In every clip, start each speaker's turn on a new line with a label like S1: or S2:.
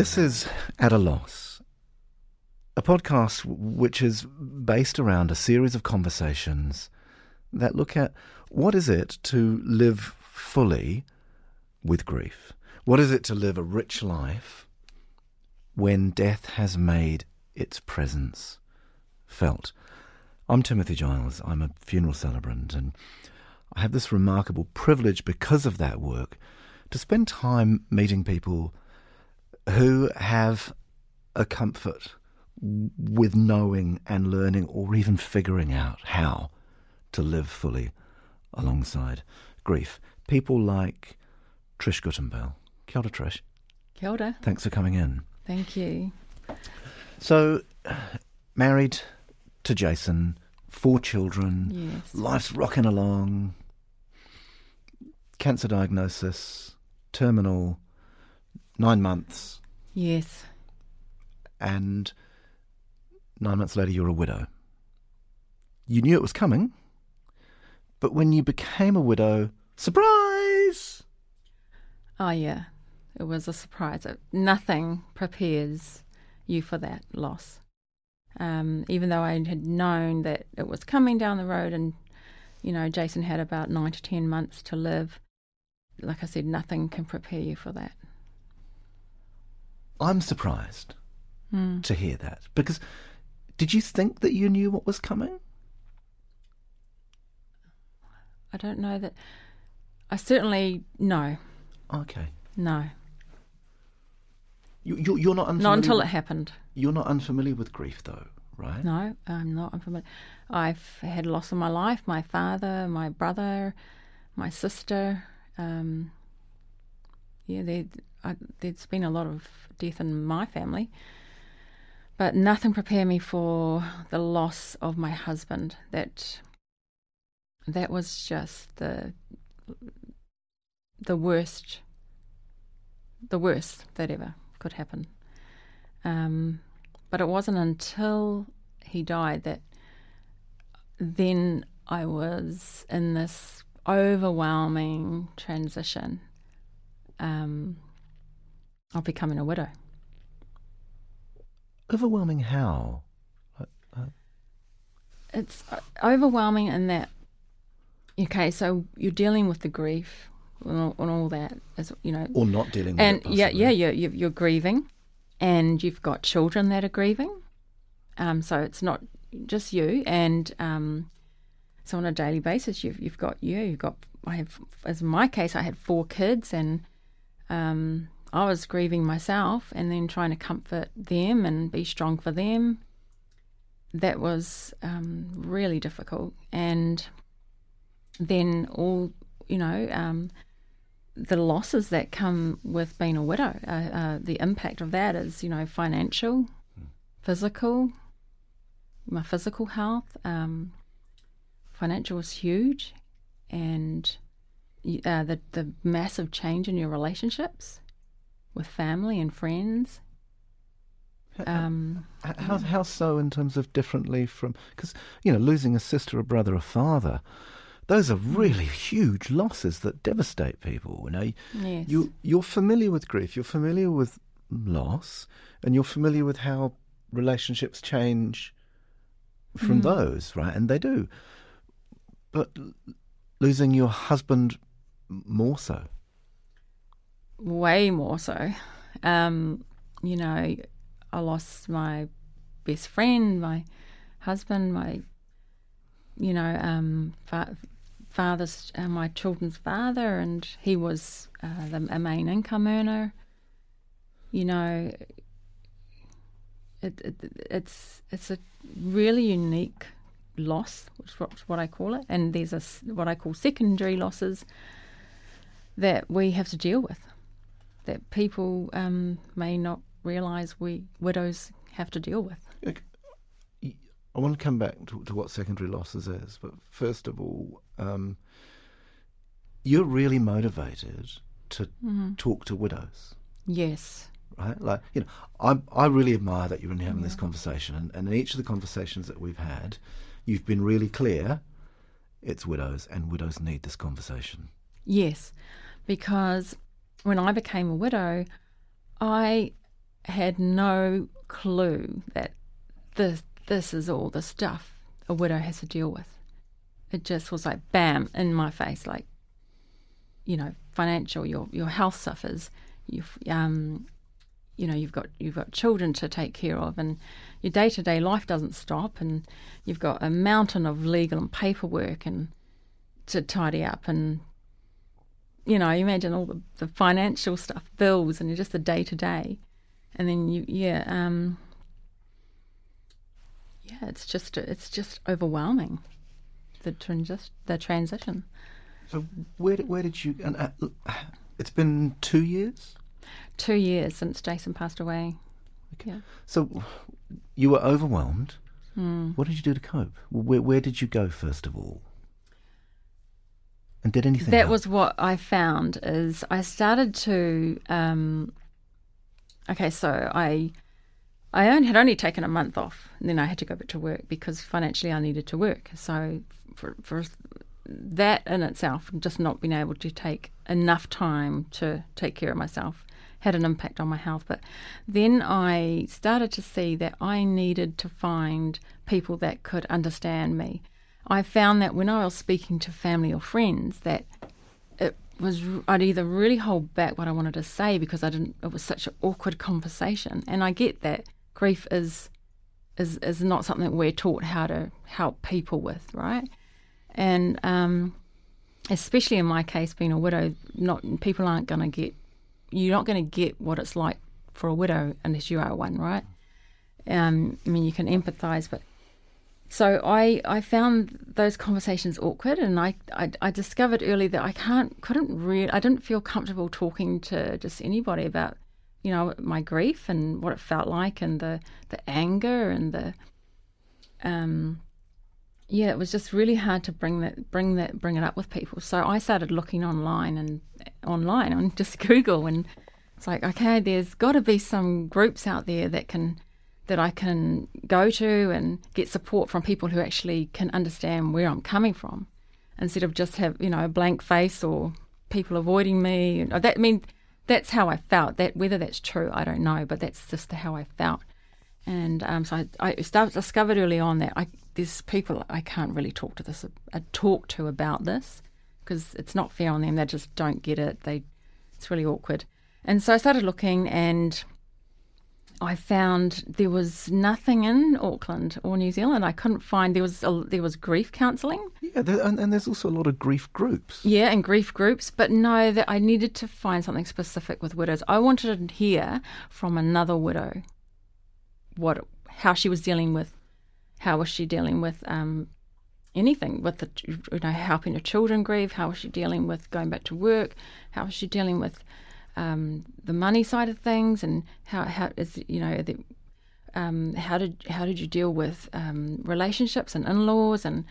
S1: This is At a Loss, a podcast which is based around a series of conversations that look at what is it to live fully with grief? What is it to live a rich life when death has made its presence felt? I'm Timothy Giles. I'm a funeral celebrant, and I have this remarkable privilege because of that work to spend time meeting people who have a comfort with knowing and learning or even figuring out how to live fully alongside grief. People like Trish Guttenbell. Kia ora, Trish.
S2: Kia ora.
S1: Thanks for coming in.
S2: Thank you.
S1: So, married to Jason, four children,
S2: Yes.
S1: life's rocking along, cancer diagnosis, terminal, nine months,
S2: Yes.
S1: and nine months later you're a widow. You knew it was coming, but when you became a widow, surprise!
S2: Oh, yeah. It was a surprise. It- Nothing prepares you for that loss. Um, even though I had known that it was coming down the road and, you know, Jason had about nine to ten months to live, like I said, nothing can prepare you for that.
S1: I'm surprised
S2: Mm.
S1: to hear that because did you think that you knew what was coming?
S2: I don't know that. I certainly, no,
S1: Okay.
S2: no.
S1: You, you're, you're not unfamiliar.
S2: Not until it happened.
S1: You're not unfamiliar with grief, though, right?
S2: No, I'm not unfamiliar. I've had loss in my life my father, my brother, my sister. Um, yeah, there, there's been a lot of death in my family. But nothing prepared me for the loss of my husband. That that was just the the worst, the worst that ever could happen. Um, but it wasn't until he died that then I was in this overwhelming transition um, of becoming a widow.
S1: Overwhelming how?
S2: It's uh, overwhelming in that, okay, so you're dealing with the grief and all, and all that, as you know.
S1: Or not dealing with
S2: and. Yeah, yeah you're, you're you're grieving, and you've got children that are grieving. Um, so it's not just you, and um, so on a daily basis, you've you've got you, you've got. I have, as in my case, I had four kids, and um, I was grieving myself, and then trying to comfort them and be strong for them. That was um, really difficult, and then all you know. Um, the losses that come with being a widow. Uh, uh, the impact of that is, you know, financial, physical, my physical health. Um, financial was huge, and uh, the the massive change in your relationships with family and friends. Um,
S1: How, how so in terms of differently from because you know losing a sister, a brother, a father, those are really huge losses that devastate people. You know,
S2: yes.
S1: you you're familiar with grief, you're familiar with loss, and you're familiar with how relationships change from
S2: Mm.
S1: those, right? And they do, but losing your husband more so.
S2: way more so. Um, you know, I lost my best friend, my husband, my, you know, um, fa- father's, uh, my children's father, and he was uh, the, a main income earner. You know, it, it, it's it's a really unique loss, which is what, I call it, and there's a what I call secondary losses that we have to deal with that people um, may not realise we widows have to deal with.
S1: I want to come back to, to what secondary losses is, but first of all, um, you're really motivated to talk to widows,
S2: Yes,
S1: right? Like, you know, I I really admire that you're having this conversation, and, and in each of the conversations that we've had, you've been really clear. It's widows, and widows need this conversation.
S2: yes, because when I became a widow, I had no clue that this this is all the stuff a widow has to deal with. It just was like bam in my face, like you know, financial. Your your health suffers. You've um, you know, you've got you've got children to take care of, and your day to day life doesn't stop, and you've got a mountain of legal and paperwork and to tidy up, and you know, imagine all the, the financial stuff, bills, and just the day to day, and then you, yeah, um, yeah, it's just it's just overwhelming, the transi- the transition.
S1: So where did, where did you? And uh, it's been two years.
S2: Two years since Jason passed away.
S1: Okay.
S2: Yeah.
S1: So you were overwhelmed.
S2: Hmm.
S1: What did you do to cope? Where, where did you go first of all? And did anything?
S2: That was what I found is I started to um, okay, so I I only, had only taken a month off, and then I had to go back to work because financially I needed to work. So for for that in itself, just not being able to take enough time to take care of myself had an impact on my health. But then I started to see that I needed to find people that could understand me. I found that when I was speaking to family or friends, that it was I'd either really hold back what I wanted to say because I didn't. It was such an awkward conversation, and I get that grief is is is not something we're taught how to help people with, right? And um, especially in my case, being a widow, not people aren't going to get you're not going to get what it's like for a widow unless you are one, right? Um, I mean, you can empathise, but so I, I found those conversations awkward, and I, I, I discovered early that I can't couldn't really I didn't feel comfortable talking to just anybody about you know my grief and what it felt like and the the anger and the um yeah it was just really hard to bring that bring that bring it up with people. So I started looking online and online on just Google and it's like okay there's got to be some groups out there that can that I can go to and get support from people who actually can understand where I'm coming from, instead of just have you know a blank face or people avoiding me. That I mean, that's how I felt. That whether that's true, I don't know, but that's just how I felt. And um, so I, I discovered early on that I, there's people I can't really talk to this, uh, talk to about this because it's not fair on them. They just don't get it. They, it's really awkward. And so I started looking and I found there was nothing in Auckland or New Zealand. I couldn't find there was a, there was grief counselling.
S1: Yeah, there, and, and, there's also a lot of grief groups.
S2: Yeah, and grief groups, but no, that I needed to find something specific with widows. I wanted to hear from another widow what how she was dealing with how was she dealing with um, anything with the you know helping her children grieve. How was she dealing with going back to work? How was she dealing with um, the money side of things and how how is you know the, um, how did how did you deal with um, relationships and in-laws and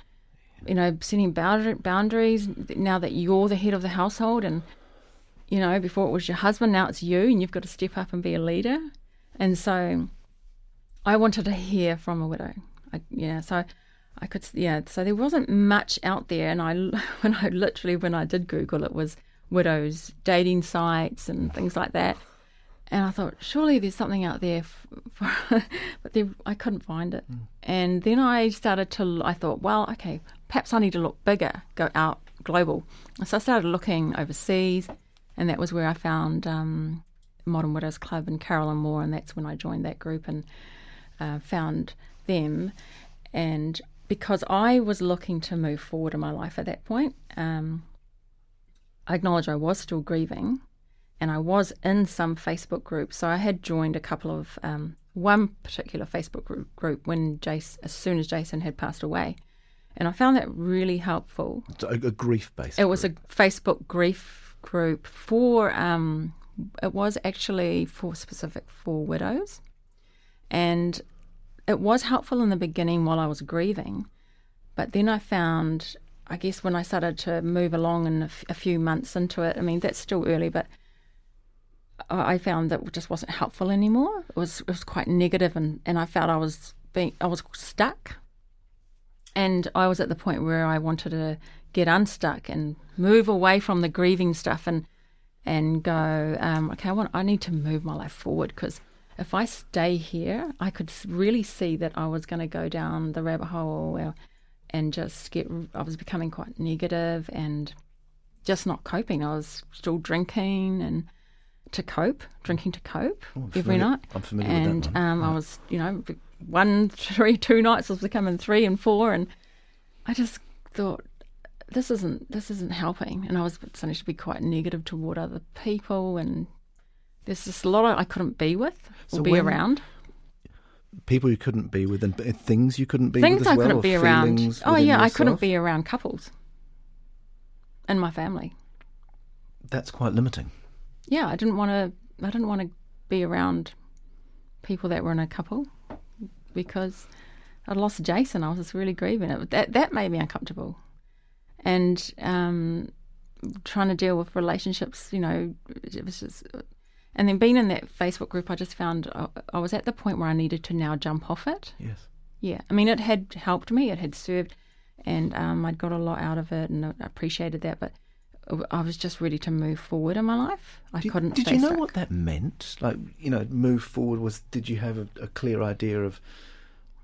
S2: you know setting boundaries now that you're the head of the household and you know before it was your husband now it's you and you've got to step up and be a leader. And so I wanted to hear from a widow. I, yeah so I could yeah so there wasn't much out there and I when I literally when I did Google it was widows dating sites and things like that. And I thought, surely there's something out there, for, but there, I couldn't find it. Mm. And then I started to, I thought, well, okay, perhaps I need to look bigger, go out global. So I started looking overseas, and that was where I found um, Modern Widows Club and Carolyn Moor, and that's when I joined that group and uh, found them. And because I was looking to move forward in my life at that point, um, I acknowledge I was still grieving and I was in some Facebook groups. So I had joined a couple of, um, one particular Facebook group, group when Jason, as soon as Jason had passed away. And I found that really helpful.
S1: A, a grief based.
S2: It was a Facebook grief group for, um, it was actually for specific for widows. And it was helpful in the beginning while I was grieving. But then I found I guess when I started to move along and a, few months into it, I mean that's still early, but I found that it just wasn't helpful anymore. It was it was quite negative, and, and I felt I was being I was stuck, and I was at the point where I wanted to get unstuck and move away from the grieving stuff and and go um, okay I want I need to move my life forward because if I stay here, I could really see that I was going to go down the rabbit hole where, and just get. I was becoming quite negative and just not coping. I was still drinking and to cope, drinking to cope
S1: Oh,
S2: every
S1: familiar-
S2: night.
S1: I'm familiar
S2: and
S1: with that
S2: um, I was, you know, one, three, two nights I was becoming three and four, and I just thought this isn't this isn't helping, and I was starting to be quite negative toward other people, and there's just a lot I couldn't be with or
S1: So
S2: be
S1: when-
S2: around.
S1: People you couldn't be with, and things you couldn't be
S2: Things
S1: with as
S2: I
S1: well,
S2: couldn't be around. Oh yeah, I couldn't be around couples and my family.
S1: That's quite limiting.
S2: Yeah, I didn't want to. I didn't want to be around people that were in a couple because I'd lost Jason. I was just really grieving it. That that made me uncomfortable, and um, trying to deal with relationships. You know, it was just. And then being in that Facebook group, I just found I, I was at the point where I needed to now jump off it.
S1: Yes.
S2: Yeah, I mean, it had helped me. It had served, and um, I'd got a lot out of it, and I appreciated that. But I was just ready to move forward in my life. I
S1: Did,
S2: couldn't.
S1: did you know
S2: stuck.
S1: what that meant? Like, you know, move forward was. Did you have a, a clear idea of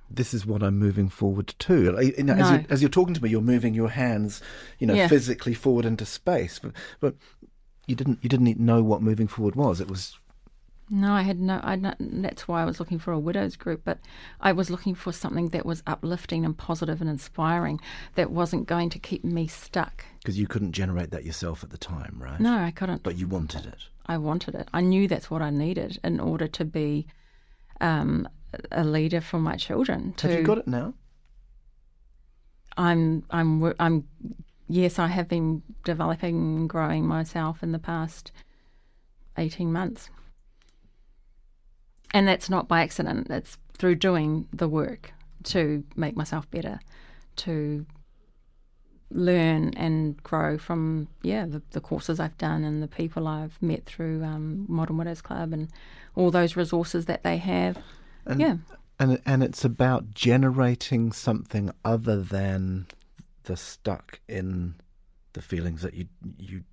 S1: this is what I'm moving forward to? Like, you know, as,
S2: No.
S1: you, as you're talking to me, you're moving your hands, you know,
S2: Yeah.
S1: physically forward into space. But, but you didn't. You didn't know what moving forward was. It was.
S2: No, I had no. I that's why I was looking for a widows group, but I was looking for something that was uplifting and positive and inspiring, that wasn't going to keep me stuck.
S1: Because you couldn't generate that yourself at the time, right?
S2: No, I couldn't.
S1: But you wanted it.
S2: I wanted it. I knew that's what I needed in order to be um, a leader for my children. To,
S1: Have you got it now?
S2: I'm I'm I'm yes, I have been developing and growing myself in the past 18 months. And that's not by accident. It's through doing the work to make myself better, to learn and grow from yeah the, the courses I've done and the people I've met through um, Modern Widows Club and all those resources that they have.
S1: And,
S2: yeah,
S1: And and it's about generating something other than the stuck in the feelings that you you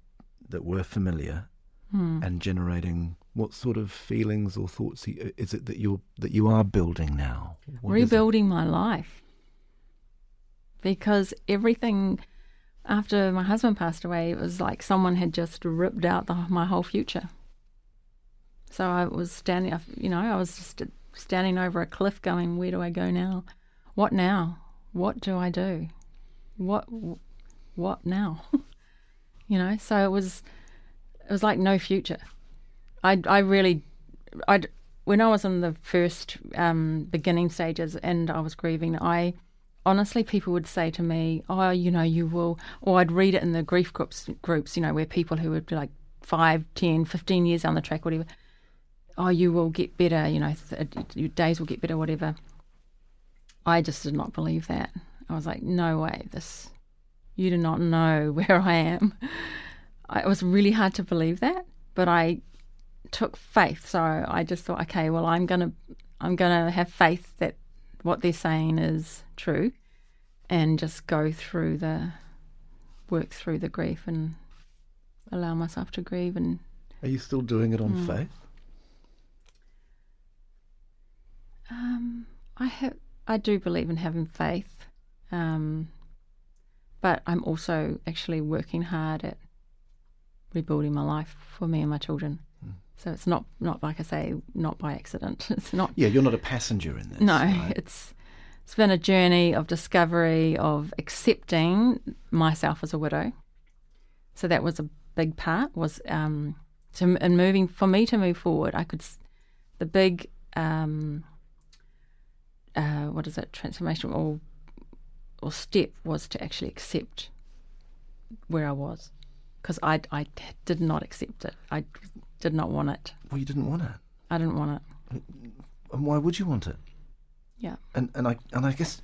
S1: that were familiar,
S2: Hmm.
S1: and generating what sort of feelings or thoughts is it that you're that you are building now? What
S2: rebuilding my life. Because everything after my husband passed away it was like someone had just ripped out the, my whole future. So i was standing you know i was just standing over a cliff going where do i go now? What now? What do i do what what now you know so it was it was like no future i i really i when I was in the first um, beginning stages and I was grieving, I honestly people would say to me, "Oh, you know, you will," or I'd read it in the grief groups, groups, you know, where people who would be like five, ten, fifteen years down the track, whatever. Oh, you will get better, you know, th- your days will get better, whatever. I just did not believe that. I was like, no way, this, you do not know where I am. It was really hard to believe that, but I took faith. So I just thought, okay, well, I'm gonna, I'm gonna have faith that what they're saying is true, and just go through the, work through the grief and allow myself to grieve. And
S1: Are you still doing it on
S2: Hmm.
S1: faith?
S2: um, I have, I do believe in having faith, um, but I'm also actually working hard at rebuilding my life for me and my children. So it's not not like I say, not by accident. It's not
S1: Yeah, you're not a passenger in this.
S2: No,
S1: right?
S2: it's it's been a journey of discovery of accepting myself as a widow. So that was a big part. Was um, to and moving for me to move forward. I could the big um, uh, what is it transformation or or step was to actually accept where I was because I I did not accept it. I did not want it.
S1: Well, you didn't want it,
S2: I didn't want it.
S1: and why would you want it?
S2: Yeah.
S1: and and I and I guess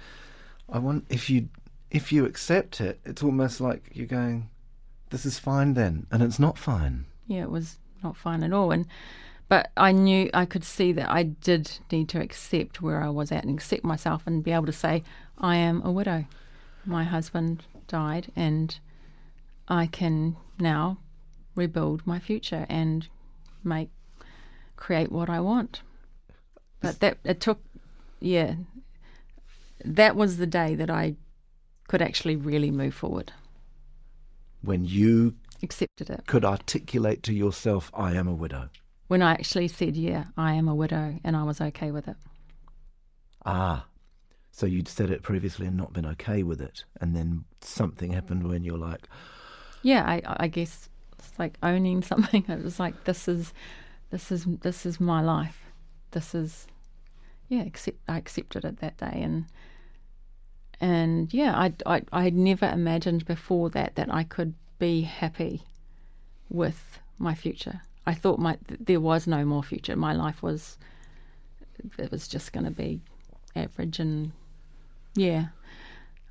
S1: I want if you if you accept it, it's almost like you're going, this is fine then, and it's not fine.
S2: yeah, it was not fine at all. And but I knew I could see that I did need to accept where I was at and accept myself and be able to say I am a widow. My husband died, and I can now rebuild my future and make create what I want. But that it took, yeah. That was the day that I could actually really move forward.
S1: When you
S2: accepted it.
S1: Could articulate to yourself, I am a widow.
S2: When I actually said, yeah, I am a widow, and I was okay with it.
S1: Ah, so you'd said it previously and not been okay with it, and then something happened when you're like,
S2: yeah, I, I guess it's like owning something. It was like this is, this is this is my life. This is, yeah. Accept I accepted it that day, and and yeah, I I I had never imagined before that that I could be happy with my future. I thought my there was no more future. My life was it was just going to be average and yeah.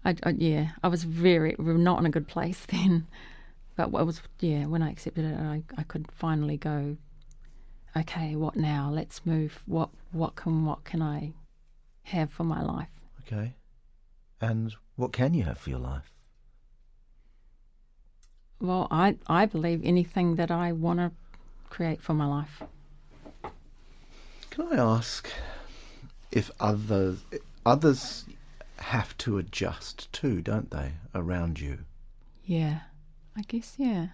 S2: I, I, yeah, I was very not in a good place then, but I was yeah when I accepted it, I I could finally go. Okay, what now? Let's move. What what can what can I have for my life?
S1: Okay, and what can you have for your life?
S2: Well, I I believe anything that I want to create for my life.
S1: Can I ask if others others have to adjust too, don't they, around you?
S2: Yeah, I guess yeah.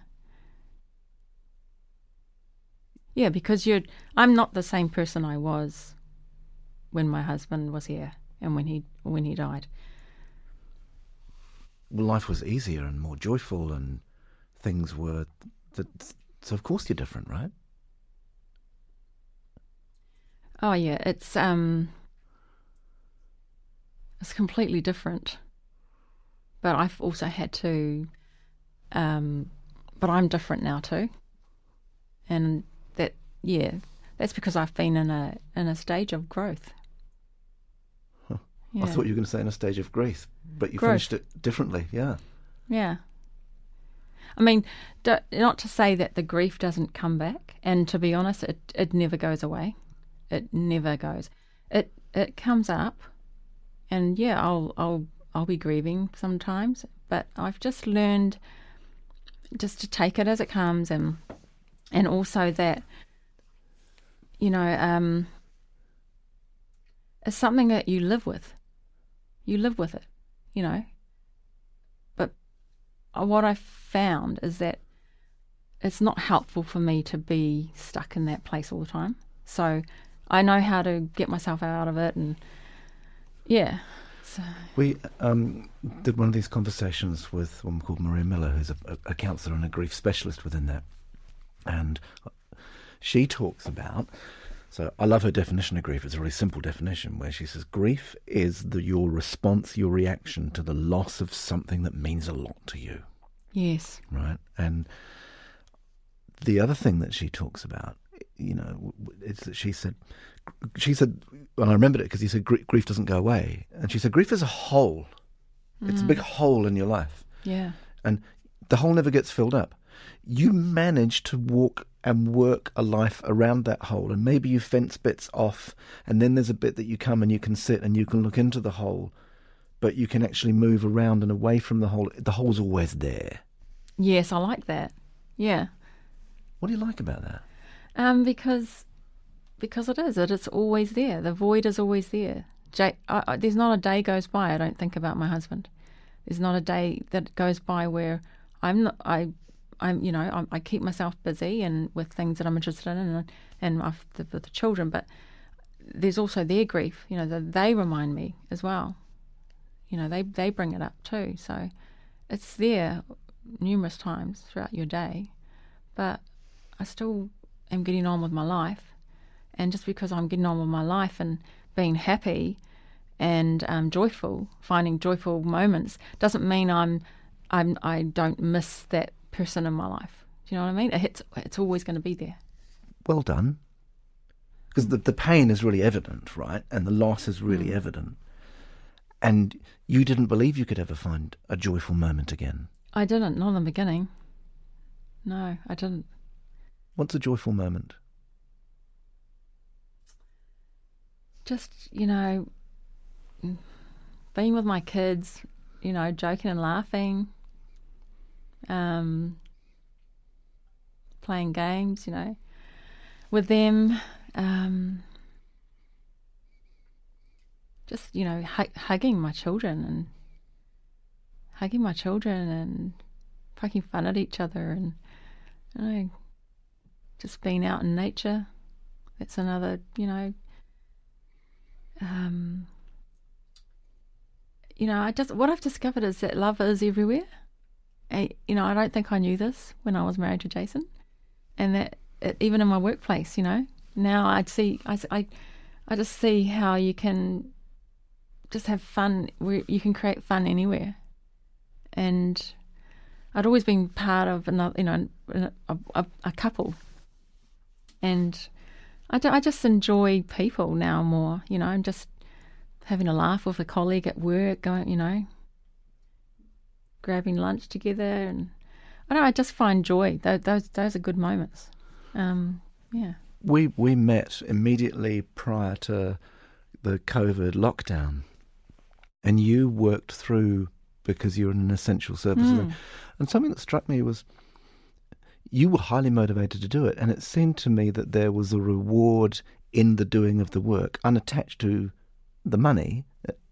S2: Yeah, because you're I'm not the same person I was when my husband was here and when he when he died.
S1: Well, life was easier and more joyful and things were. That, so of course you're different, right?
S2: Oh yeah, it's um, it's completely different. But I've also had to, um, but I'm different now too, and that yeah, that's because I've been in a in a stage of growth.
S1: Huh. Yeah. I thought you were going to say in a stage of grief, but you
S2: growth.
S1: finished it differently. Yeah.
S2: Yeah. I mean, not to say that the grief doesn't come back, and to be honest, it, it never goes away. It never goes. It it comes up, and yeah, I'll I'll I'll be grieving sometimes, but I've just learned just to take it as it comes, and and also that you know um, it's something that you live with. You live with it, you know. But what I found is that it's not helpful for me to be stuck in that place all the time. So I know how to get myself out of it, and yeah. So.
S1: We um, did one of these conversations with a woman called Maria Miller, who's a, a counsellor and a grief specialist within that, and she talks about. So I love her definition of grief. It's a really simple definition where she says grief is the, your response, your reaction to the loss of something that means a lot to you.
S2: Yes.
S1: Right. And the other thing that she talks about, you know, she said, she said, and I remembered it because he said grief doesn't go away, and she said grief is a hole. Mm. It's a big mm. hole in your life.
S2: Yeah.
S1: And the hole never gets filled up. You manage to walk and work a life around that hole, and maybe you fence bits off, and then there's a bit that you come and you can sit and you can look into the hole, but you can actually move around and away from the hole. The hole's always there.
S2: Yes, I like that. Yeah.
S1: What do you like about that?
S2: Um, because because it is. It is always there. The void is always there. Jay, I, I, there's not a day goes by I don't think about my husband. There's not a day that goes by where I'm not. I, I'm. You know, I'm, i keep myself busy and with things that I'm interested in, and and the, with the children. But there's also their grief. You know, they remind me as well. You know, they they bring it up too. So it's there numerous times throughout your day, but I still am getting on with my life. And just because I'm getting on with my life and being happy and um, joyful, finding joyful moments, doesn't mean I'm, I'm I don't miss that person in my life. Do you know what I mean? It's it's always going to be there.
S1: Well done. Because the the pain is really evident, right? And the loss is really mm. evident. And you didn't believe you could ever find a joyful moment again.
S2: I didn't, not in the beginning. No, I didn't.
S1: What's a joyful moment?
S2: Just, you know, being with my kids, you know, joking and laughing, um, playing games, you know, with them. Um, just you know hu- hugging my children and hugging my children and poking fun at each other and you know just being out in nature. That's another you know. Um, you know, I just what I've discovered is that love is everywhere. I, you know, I don't think I knew this when I was married to Jason, and that it, even in my workplace, you know, now I see, I, I, I just see how you can just have fun. Where you can create fun anywhere, and I'd always been part of another, you know, a, a, a couple, and I, I just enjoy people now more. You know, I'm just having a laugh with a colleague at work, going, you know, grabbing lunch together, and I don't know. I just find joy. Those those, those are good moments. Um, yeah.
S1: We we met immediately prior to the COVID lockdown, and you worked through because you're in an essential service.
S2: Mm.
S1: And something that struck me was you were highly motivated to do it, and it seemed to me that there was a reward in the doing of the work, unattached to the money.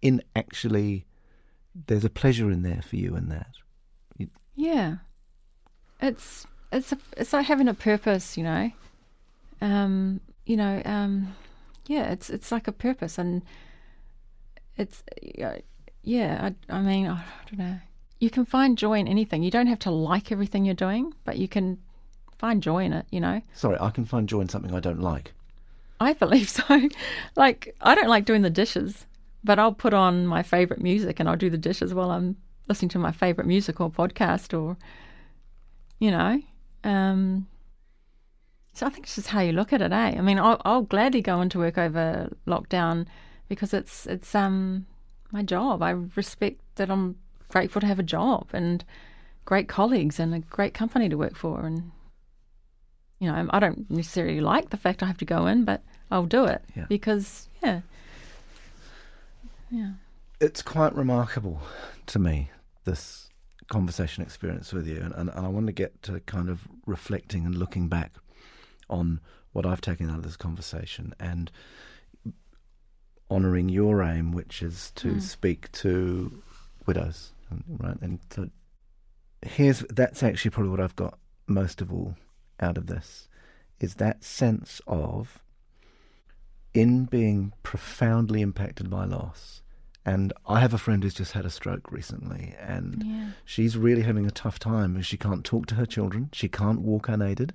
S1: In actually, there's a pleasure in there for you in that. You,
S2: Yeah, it's it's a, it's like having a purpose, you know. Um, you know, um, yeah, it's it's like a purpose, and it's yeah. I, I mean, I don't know. You can find joy in anything. You don't have to like everything you're doing, but you can find joy in it. You know.
S1: sorry, I can find joy in something I don't like.
S2: I believe so. like, I don't like doing the dishes, but I'll put on my favorite music and I'll do the dishes while I'm listening to my favorite music or podcast or, you know. Um, so I think it's just how you look at it, eh? I mean, I'll, I'll gladly go into work over lockdown because it's it's um my job. I respect that I'm grateful to have a job and great colleagues and a great company to work for and you know, I don't necessarily like the fact I have to go in, but I'll do it
S1: Yeah.
S2: because, yeah, yeah,
S1: It's quite remarkable to me, this conversation experience with you. And, and, and I want to get to kind of reflecting and looking back on what I've taken out of this conversation and honouring your aim, which is to
S2: Mm.
S1: speak to widows, right? And so here's that's actually probably what I've got most of all out of this is that sense of in being profoundly impacted by loss. And I have a friend who's just had a stroke recently, and
S2: yeah,
S1: she's really having a tough time. She can't talk to her children. She can't walk unaided,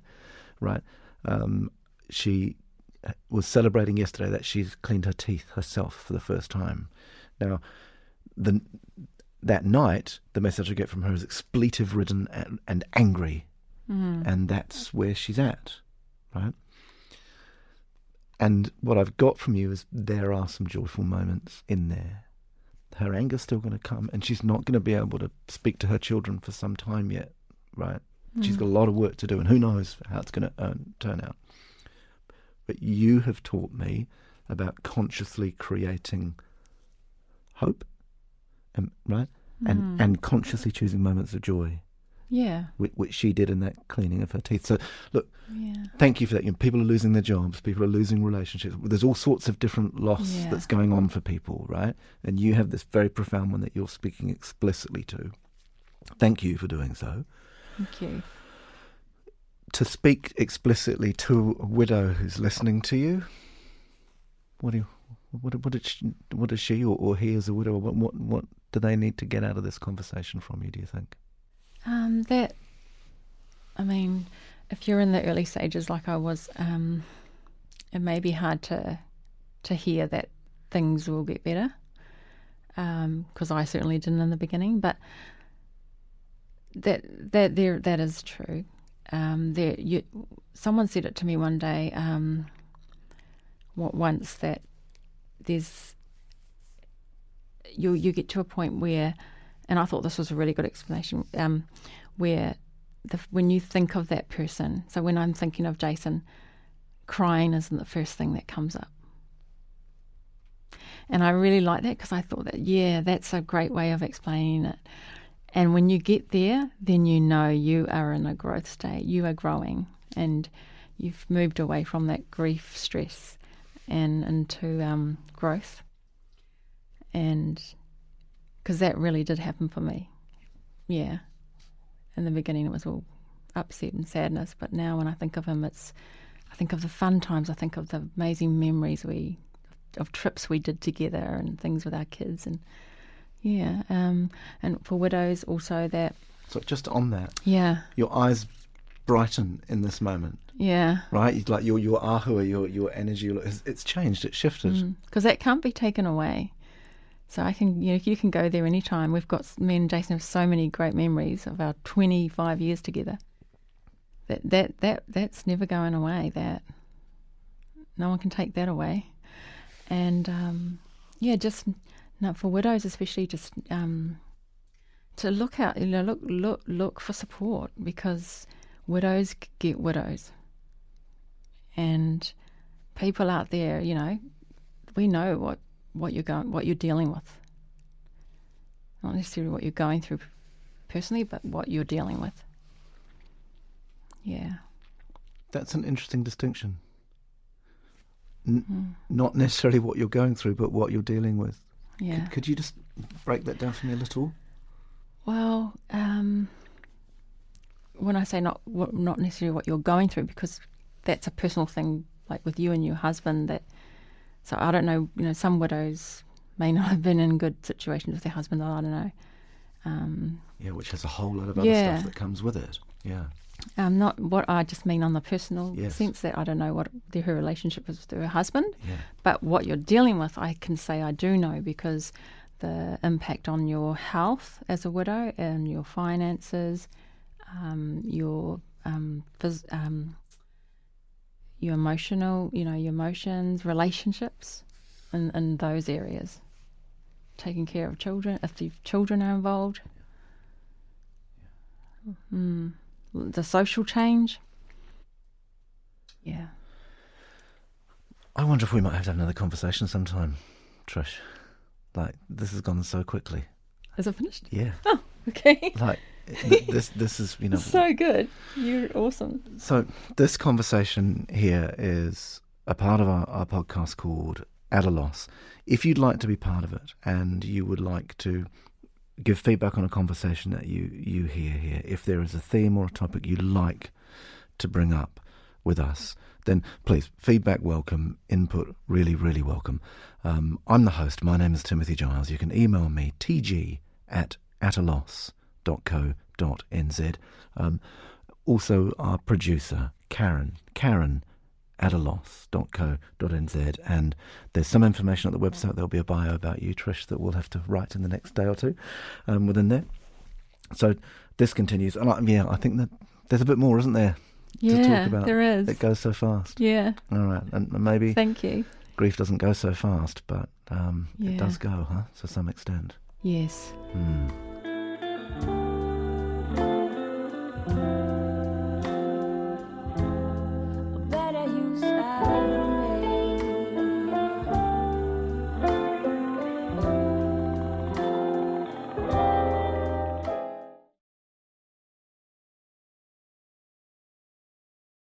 S1: right? Um, she was celebrating yesterday that she's cleaned her teeth herself for the first time. Now, the that night, the message I get from her is expletive ridden and, and angry,
S2: mm.
S1: and that's where she's at, right? And what I've got from you is there are some joyful moments in there. Her anger's still going to come, and she's not going to be able to speak to her children for some time yet, right? She's got a lot of work to do, and who knows how it's going to uh, turn out. But you have taught me about consciously creating hope, and, right? And, and consciously choosing moments of joy,
S2: yeah,
S1: which, which she did in that cleaning of her teeth. So, look,
S2: yeah,
S1: thank you for that. You know, people are losing their jobs, people are losing relationships. There's all sorts of different loss
S2: Yeah.
S1: that's going on for people, right? And you have this very profound one that you're speaking explicitly to. Thank you for doing so.
S2: thank you.
S1: To speak explicitly to a widow who's listening to you, what do you, what, what did she, what does she or, or he as a widow, what, what what do they need to get out of this conversation from you? Do you think?
S2: Um, that, I mean, if you're in the early stages like I was, um, it may be hard to to hear that things will get better, because I certainly didn't in the beginning. But that that there that is true. Um, there, you, someone said it to me one day. Um, wa- once that there's you you get to a point where, and I thought this was a really good explanation. Um, where the, when you think of that person, so when I'm thinking of Jason, crying isn't the first thing that comes up. And I really like that because I thought that, yeah, that's a great way of explaining it. And when you get there, then you know you are in a growth state, you are growing, and you've moved away from that grief, stress, and into um, growth. and because that really did happen for me. Yeah. In the beginning, it was all upset and sadness, but now when I think of him, it's I think of the fun times. I think of the amazing memories we of trips we did together and things with our kids and yeah. Um, and for widows, also that
S1: So just on that,
S2: yeah,
S1: your eyes brighten in this moment,
S2: yeah.
S1: right? Like your your ahua, your your energy, it's, it's changed, it's shifted.
S2: because that can't be taken away. So I can, you know, you can go there anytime. We've got me and Jason have so many great memories of our 25 years together. That that that that's never going away. That no one can take that away. And um, yeah, just no, for widows especially, just um, to look out, you know, look look look for support because widows get widows, and people out there, you know, we know what, what you're going, what you're dealing with. Not necessarily what you're going through personally, but what you're dealing with. Yeah.
S1: That's an interesting distinction. N- Not necessarily what you're going through, but what you're dealing with.
S2: Yeah.
S1: Could, could you just break that down for me a little?
S2: Well, um, when I say not not necessarily what you're going through, because that's a personal thing, like with you and your husband. That so I don't know. You know, some widows may not have been in good situations with their husband. I don't know. Um,
S1: Yeah, which has a whole lot of other
S2: Yeah.
S1: stuff that comes with it. Yeah.
S2: um, not what I just mean on the personal
S1: Yes.
S2: sense that I don't know what the, her relationship is with her husband,
S1: Yeah.
S2: but what you're dealing with, I can say I do know because the impact on your health as a widow and your finances, um, your um, phys- um, your emotional, you know, your emotions, relationships, in, in those areas. Taking care of children, if the children are involved. Mm. The social change. Yeah.
S1: I wonder if we might have to have another conversation sometime, Trish. Like this has gone so quickly.
S2: Is it finished?
S1: Yeah.
S2: Oh, okay.
S1: Like th- this. This is you know.
S2: so good. You're awesome.
S1: So this conversation here is a part of our, our podcast called At a Loss. If you'd like to be part of it and you would like to give feedback on a conversation that you, you hear here, if there is a theme or a topic you'd like to bring up with us, then please, feedback welcome, input really, really welcome. Um, I'm the host. My name is Timothy Giles. You can email me, tg at ataloss.co.nz. Um, also, our producer, Karen. Karen at a loss.co.nz. And there's some information at the website. There'll be a bio about you, Trish, that we'll have to write in the next day or two um, within there. So this continues. And I, yeah, I think that there's a bit more, isn't there, to
S2: Yeah,
S1: talk about?
S2: there is.
S1: It goes so fast.
S2: Yeah.
S1: All right. And maybe
S2: Thank you.
S1: grief doesn't go so fast, but um, it does go, huh? To some extent.
S2: Yes.
S1: Hmm thank you